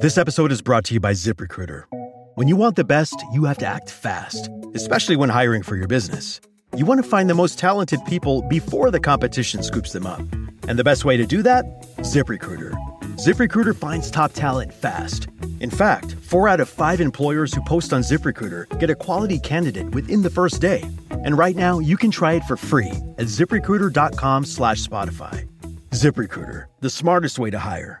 This episode is brought to you by ZipRecruiter. When you want the best, you have to act fast, especially when hiring for your business. You want to find the most talented people before the competition scoops them up. And the best way to do that? ZipRecruiter. ZipRecruiter finds top talent fast. In fact, four out of five employers who post on ZipRecruiter get a quality candidate within the first day. And right now, you can try it for free at ziprecruiter.com slash Spotify. ZipRecruiter, the smartest way to hire.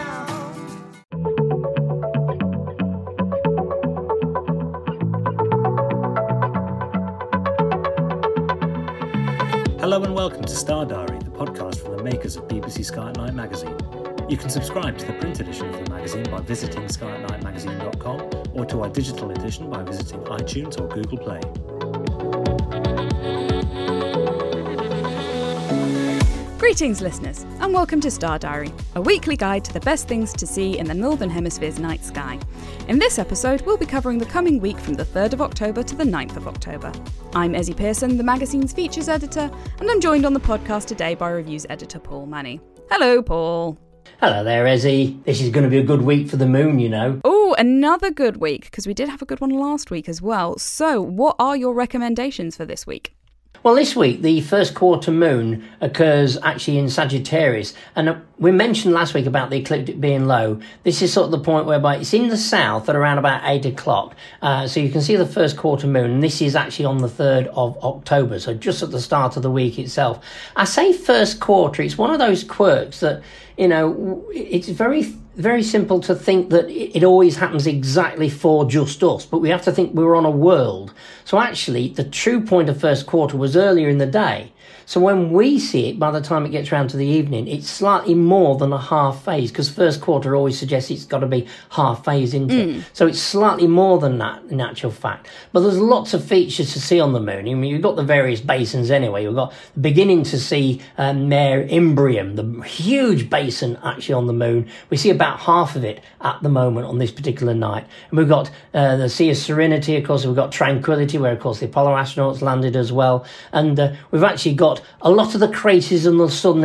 to Star Diary, the podcast from the makers of BBC Sky at Night magazine. You can subscribe to the print edition of the magazine by visiting skyatnightmagazine.com or to our digital edition by visiting iTunes or Google Play. Greetings, listeners, and welcome to Star Diary, a weekly guide to the best things to see in the Northern Hemisphere's night sky. In this episode, we'll be covering the coming week from the 3rd of October to the 9th of October. I'm Ezzy Pearson, the magazine's features editor, and I'm joined on the podcast today by reviews editor Paul Money. Hello, Paul. Hello there, Ezzy. This is going to be a good week for the moon, you know. Oh, another good week, because we did have a good one last week as well. So, what are your recommendations for this week? Well, this week, the first quarter moon occurs actually in Sagittarius. And uh, we mentioned last week about the ecliptic being low. This is sort of the point whereby it's in the south at around about 8 o'clock. Uh, so you can see the first quarter moon. And this is actually on the 3rd of October. So just at the start of the week itself. I say first quarter, it's one of those quirks that, you know, it's very very simple to think that it always happens exactly for just us, but we have to think we're on a world. So actually, the true point of first quarter was earlier in the day. So when we see it, by the time it gets round to the evening, it's slightly more than a half phase because first quarter always suggests it's got to be half phase into mm. it. So it's slightly more than that in actual fact. But there's lots of features to see on the moon. I mean, you've got the various basins anyway. You've got beginning to see um, Mare Imbrium, the huge basin actually on the moon. We see about half of it at the moment on this particular night. And we've got uh, the Sea of Serenity, of course, we've got Tranquility, where of course the Apollo astronauts landed as well. And uh, we've actually got a lot of the craters in the southern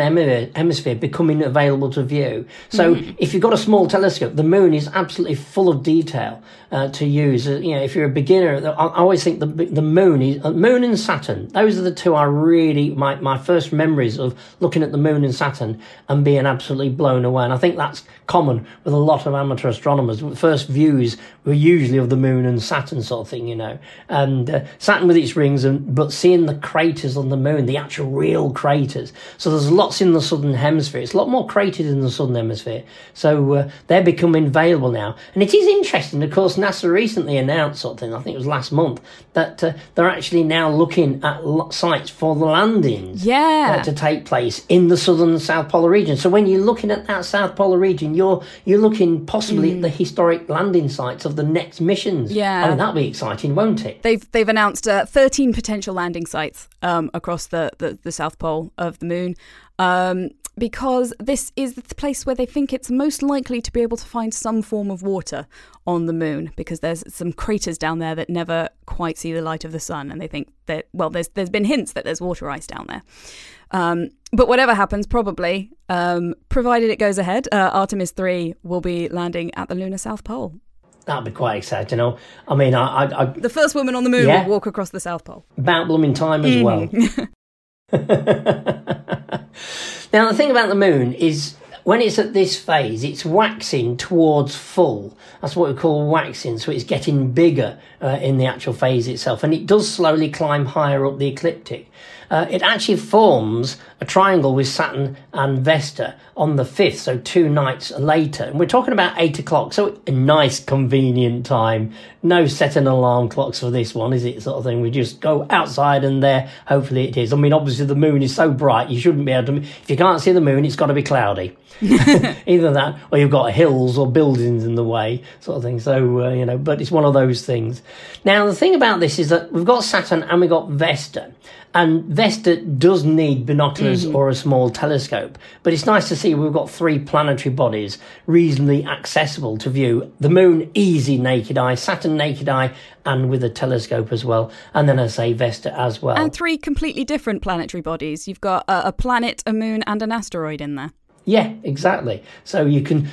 hemisphere becoming available to view. So mm. if you've got a small telescope, the moon is absolutely full of detail uh, to use. Uh, you know, if you're a beginner, I, always think the the moon is uh, moon and Saturn. Those are the two I really my my first memories of looking at the moon and Saturn and being absolutely blown away. And I think that's common with a lot of amateur astronomers. First views were usually of the moon and Saturn sort of thing, you know, and uh, Saturn with its rings, and but seeing the craters on the moon, the actual real craters. So there's lots in the southern hemisphere. It's a lot more craters in the southern hemisphere. So uh, they're becoming available now, and it is interesting, of course. NASA recently announced something. I think it was last month that uh, they're actually now looking at sites for the landings. Yeah. Uh, to take place in the southern and south polar region. So when you're looking at that south polar region, you're you're looking possibly mm. at the historic landing sites of the next missions. Yeah. I mean that'll be exciting, won't it? They've they've announced uh, 13 potential landing sites um, across the, the, the south pole of the moon. Um, because this is the place where they think it's most likely to be able to find some form of water on the moon because there's some craters down there that never quite see the light of the sun and they think that well there's there's been hints that there's water ice down there um, but whatever happens probably um, provided it goes ahead uh, artemis 3 will be landing at the lunar south pole That'd be quite exciting. You know, I mean, I, I, I the first woman on the moon Yeah. will walk across the south pole about blooming time as well. now, the thing about the moon is when it's at this phase, it's waxing towards full. That's what we call waxing. So it's getting bigger uh, in the actual phase itself, and it does slowly climb higher up the ecliptic. Uh, it actually forms a triangle with Saturn and Vesta on the 5th, so two nights later. And we're talking about 8 o'clock, so a nice, convenient time. No setting alarm clocks for this one, is it? Sort of thing. We just go outside and there, hopefully it is. I mean, obviously the moon is so bright, you shouldn't be able to. If you can't see the moon, it's got to be cloudy. Either that, or you've got hills or buildings in the way, sort of thing. So, uh, you know, but it's one of those things. Now, the thing about this is that we've got Saturn and we've got Vesta. And Vesta does need binoculars or a small telescope. But it's nice to see we've got three planetary bodies reasonably accessible to view. The moon, easy naked eye, Saturn, naked eye, and with a telescope as well. And then I say Vesta as well. and three completely different planetary bodies you've got a, a planet a moon and an asteroid in there Yeah, exactly. So you can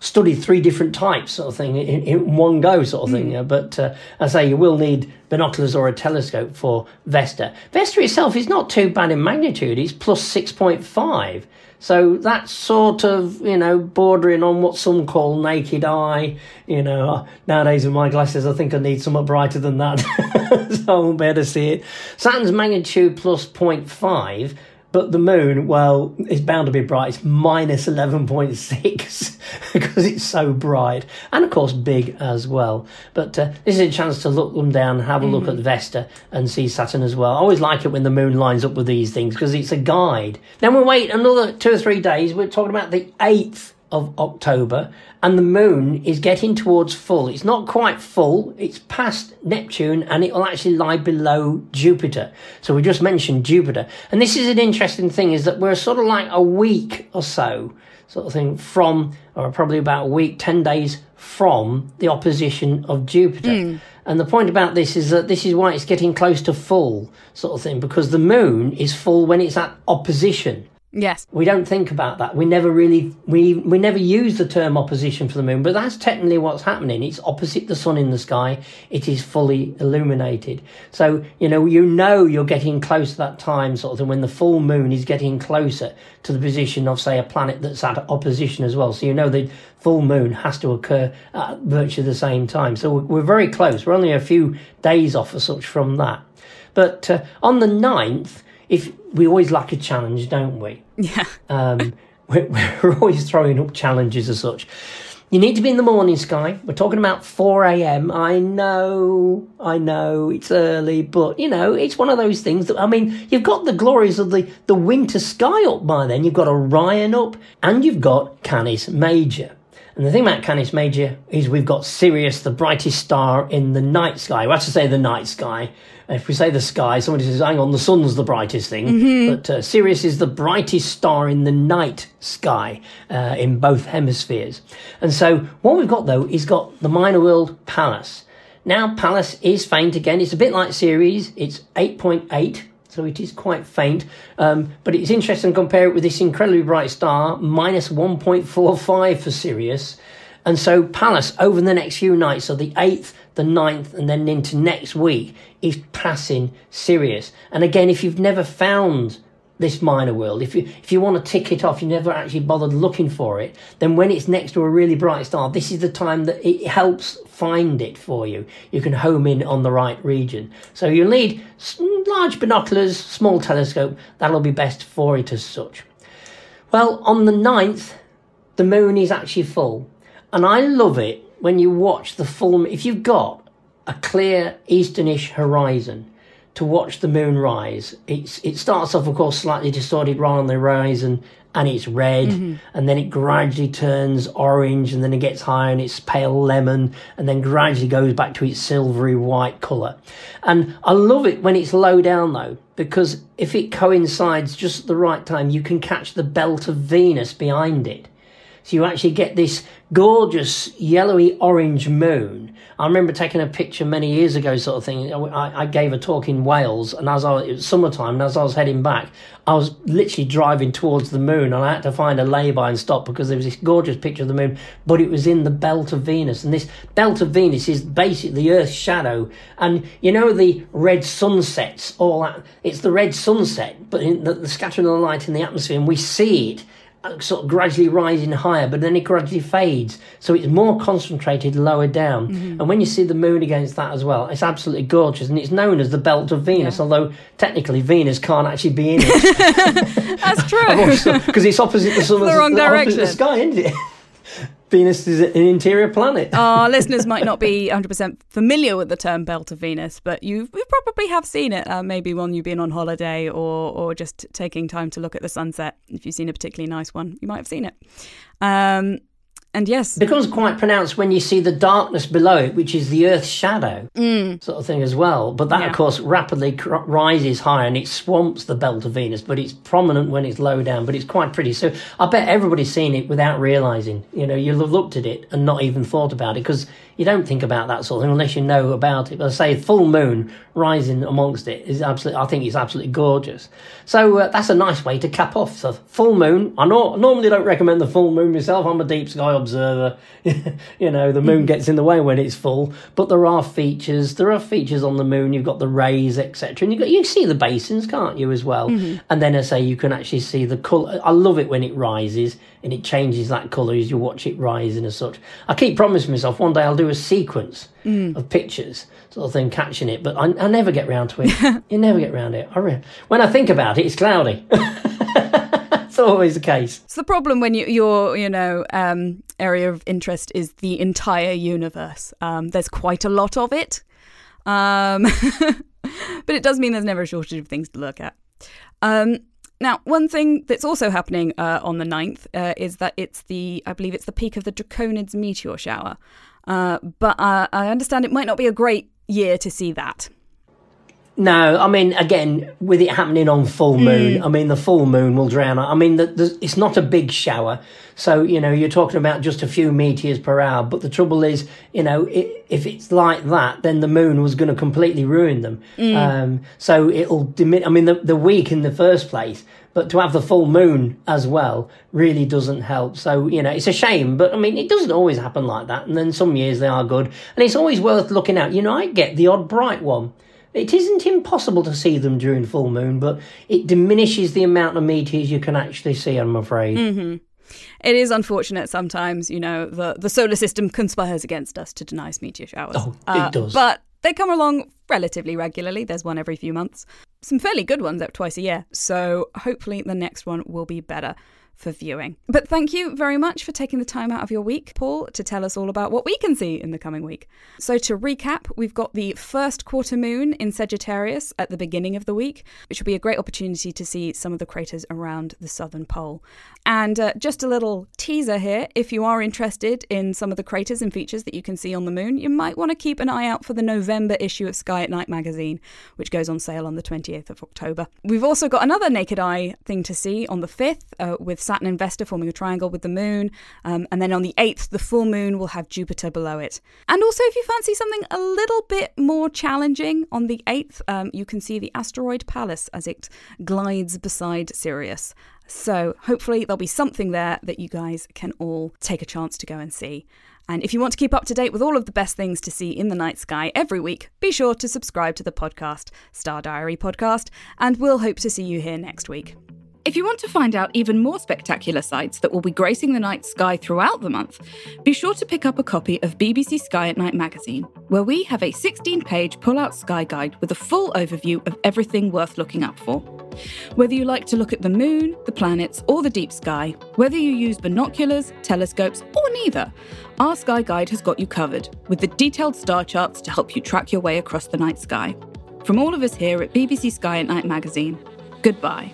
study three different types, sort of thing, in, in one go, sort of thing. yeah. But uh, I say you will need binoculars or a telescope for Vesta. Vesta itself is not too bad in magnitude. It's plus six point five. So that's sort of, you know, bordering on what some call naked eye. You know, nowadays with my glasses, I think I need somewhat brighter than that. so I won't be able to see it. Saturn's magnitude plus 0.5. But the moon, well, it's bound to be bright. It's minus 11.6 because it's so bright. And of course, big as well. But uh, this is a chance to look them down, have a look at Vesta and see Saturn as well. I always like it when the moon lines up with these things because it's a guide. Then we wait another two or three days. We're talking about the 8th of October, and the moon is getting towards full. It's not quite full, it's past Neptune, and it will actually lie below Jupiter. So we just mentioned Jupiter. And this is an interesting thing is that we're sort of like a week or so, sort of thing, from, or probably about a week, 10 days from the opposition of Jupiter. Hmm. And the point about this is that this is why it's getting close to full, sort of thing, because the moon is full when it's at opposition. Yes We don't think about that. We never really we we never use the term opposition for the moon, but that's technically what's happening. It's opposite the sun in the sky. It is fully illuminated. So you know you know you're getting close to that time, sort of thing, when the full moon is getting closer to the position of say a planet that's at opposition as well. So you know the full moon has to occur at virtually the same time. So we're, very close. We're only a few days off as such from that. But uh, on the 9th, if we always like a challenge, don't we? yeah Um, we're, we're always throwing up challenges as such. You need to be in the morning sky. We're talking about 4 a.m. I know, I know, it's early, but you know, it's one of those things that, I mean, you've got the glories of the, the winter sky up by then. You've got Orion up and you've got Canis Major. And the thing about Canis Major is we've got Sirius, the brightest star in the night sky. We have to say the night sky. If we say the sky, somebody says, hang on, the sun's the brightest thing. But uh, Sirius is the brightest star in the night sky uh, in both hemispheres. And so what we've got, though, is got the minor world Pallas. Now, Pallas is faint again. It's a bit like Ceres. It's 8.8 so it is quite faint. Um, but it's interesting to compare it with this incredibly bright star, minus 1.45 for Sirius. And so Pallas, over the next few nights, so the 8th, the 9th, and then into next week, is passing Sirius. And again, if you've never found this minor world, if you if you want to tick it off, you never actually bothered looking for it, then when it's next to a really bright star, this is the time that it helps find it for you. You can home in on the right region. So you'll need large binoculars, small telescope, that'll be best for it as such. Well, on the 9th, the moon is actually full. And I love it when you watch the full, if you've got a clear easternish horizon to watch the moon rise. It's, it starts off, of course, slightly distorted right on the horizon and it's red mm-hmm. and then it gradually turns orange and then it gets higher and it's pale lemon and then gradually goes back to its silvery white colour. And I love it when it's low down though because if it coincides just at the right time, you can catch the belt of Venus behind it. So you actually get this gorgeous yellowy orange moon. I remember taking a picture many years ago, sort of thing. I, I gave a talk in Wales, and as I it was summertime, and as I was heading back, I was literally driving towards the moon, and I had to find a lay-by and stop because there was this gorgeous picture of the moon, but it was in the belt of Venus, and this belt of Venus is basically the Earth's shadow, and you know the red sunsets, all that. It's the red sunset, but in the, the scattering of the light in the atmosphere, and we see it sort of gradually rising higher, but then it gradually fades. So it's more concentrated lower down. Mm-hmm. And when you see the moon against that as well, it's absolutely gorgeous. And it's known as the belt of Venus, yeah. although technically Venus can't actually be in it. That's true. Because it's opposite the sun. the wrong direction. the sky, isn't it? Venus is an interior planet. Our listeners might not be 100% familiar with the term belt of Venus, but you, probably have seen it, uh, maybe when you've been on holiday or, or just taking time to look at the sunset. If you've seen a particularly nice one, you might have seen it. Um, and yes. It becomes quite pronounced when you see the darkness below it, which is the Earth's shadow, mm. sort of thing as well. But that, yeah. of course, rapidly cr- rises higher and it swamps the belt of Venus, but it's prominent when it's low down, but it's quite pretty. So I bet everybody's seen it without realizing. You know, you'll have looked at it and not even thought about it because you don't think about that sort of thing unless you know about it. But I say full moon rising amongst it is absolutely, I think it's absolutely gorgeous. So uh, that's a nice way to cap off. So full moon. I know, normally don't recommend the full moon myself. I'm a deep sky observer. you know, the moon gets in the way when it's full, but there are features. There are features on the moon. You've got the rays, etc. And you got you see the basins, can't you, as well? Mm-hmm. And then I say you can actually see the color. I love it when it rises and it changes that color as you watch it rising as such. I keep promising myself one day I'll do a sequence mm. of pictures, sort of thing, catching it, but I, I never get round to it. you never get round it. I re- when I think about it, it's cloudy. it's always the case. It's the problem when you, your, you know, um, area of interest is the entire universe. Um, there's quite a lot of it, um, but it does mean there's never a shortage of things to look at. Um, now, one thing that's also happening uh, on the 9th uh, is that it's the, I believe it's the peak of the Draconids meteor shower. Uh, but uh, I understand it might not be a great year to see that. No, I mean, again, with it happening on full moon, mm. I mean, the full moon will drown. I mean, the, the, it's not a big shower. So, you know, you're talking about just a few meteors per hour. But the trouble is, you know, it, if it's like that, then the moon was going to completely ruin them. Mm. Um, so it'll diminish. I mean, the, the week in the first place, but to have the full moon as well really doesn't help. So, you know, it's a shame, but I mean, it doesn't always happen like that. And then some years they are good. And it's always worth looking out. You know, I get the odd bright one. It isn't impossible to see them during full moon, but it diminishes the amount of meteors you can actually see, I'm afraid. Mm-hmm. It is unfortunate sometimes, you know, the, the solar system conspires against us to deny us meteor showers. Oh, it uh, does. But they come along relatively regularly. There's one every few months. Some fairly good ones up twice a year. So hopefully the next one will be better for viewing. But thank you very much for taking the time out of your week, Paul, to tell us all about what we can see in the coming week. So, to recap, we've got the first quarter moon in Sagittarius at the beginning of the week, which will be a great opportunity to see some of the craters around the southern pole. And uh, just a little teaser here if you are interested in some of the craters and features that you can see on the moon, you might want to keep an eye out for the November issue of Sky at Night magazine, which goes on sale on the 28th of October. We've also got another naked eye thing to see on the 5th uh, with Saturn and Vesta forming a triangle with the moon. Um, and then on the 8th, the full moon will have Jupiter below it. And also, if you fancy something a little bit more challenging, on the 8th, um, you can see the asteroid Pallas as it glides beside Sirius. So hopefully, there'll be something there that you guys can all take a chance to go and see. And if you want to keep up to date with all of the best things to see in the night sky every week, be sure to subscribe to the podcast, Star Diary Podcast, and we'll hope to see you here next week. If you want to find out even more spectacular sights that will be gracing the night sky throughout the month, be sure to pick up a copy of BBC Sky at Night magazine, where we have a 16 page pull out sky guide with a full overview of everything worth looking up for. Whether you like to look at the moon, the planets, or the deep sky, whether you use binoculars, telescopes, or neither, our Sky Guide has got you covered, with the detailed star charts to help you track your way across the night sky. From all of us here at BBC Sky at Night magazine, goodbye.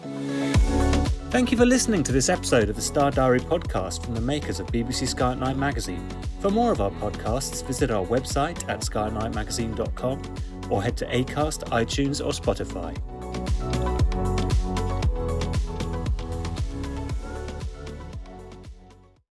Thank you for listening to this episode of the Star Diary podcast from the makers of BBC Sky at Night magazine. For more of our podcasts, visit our website at skynightmagazine.com or head to Acast, iTunes, or Spotify.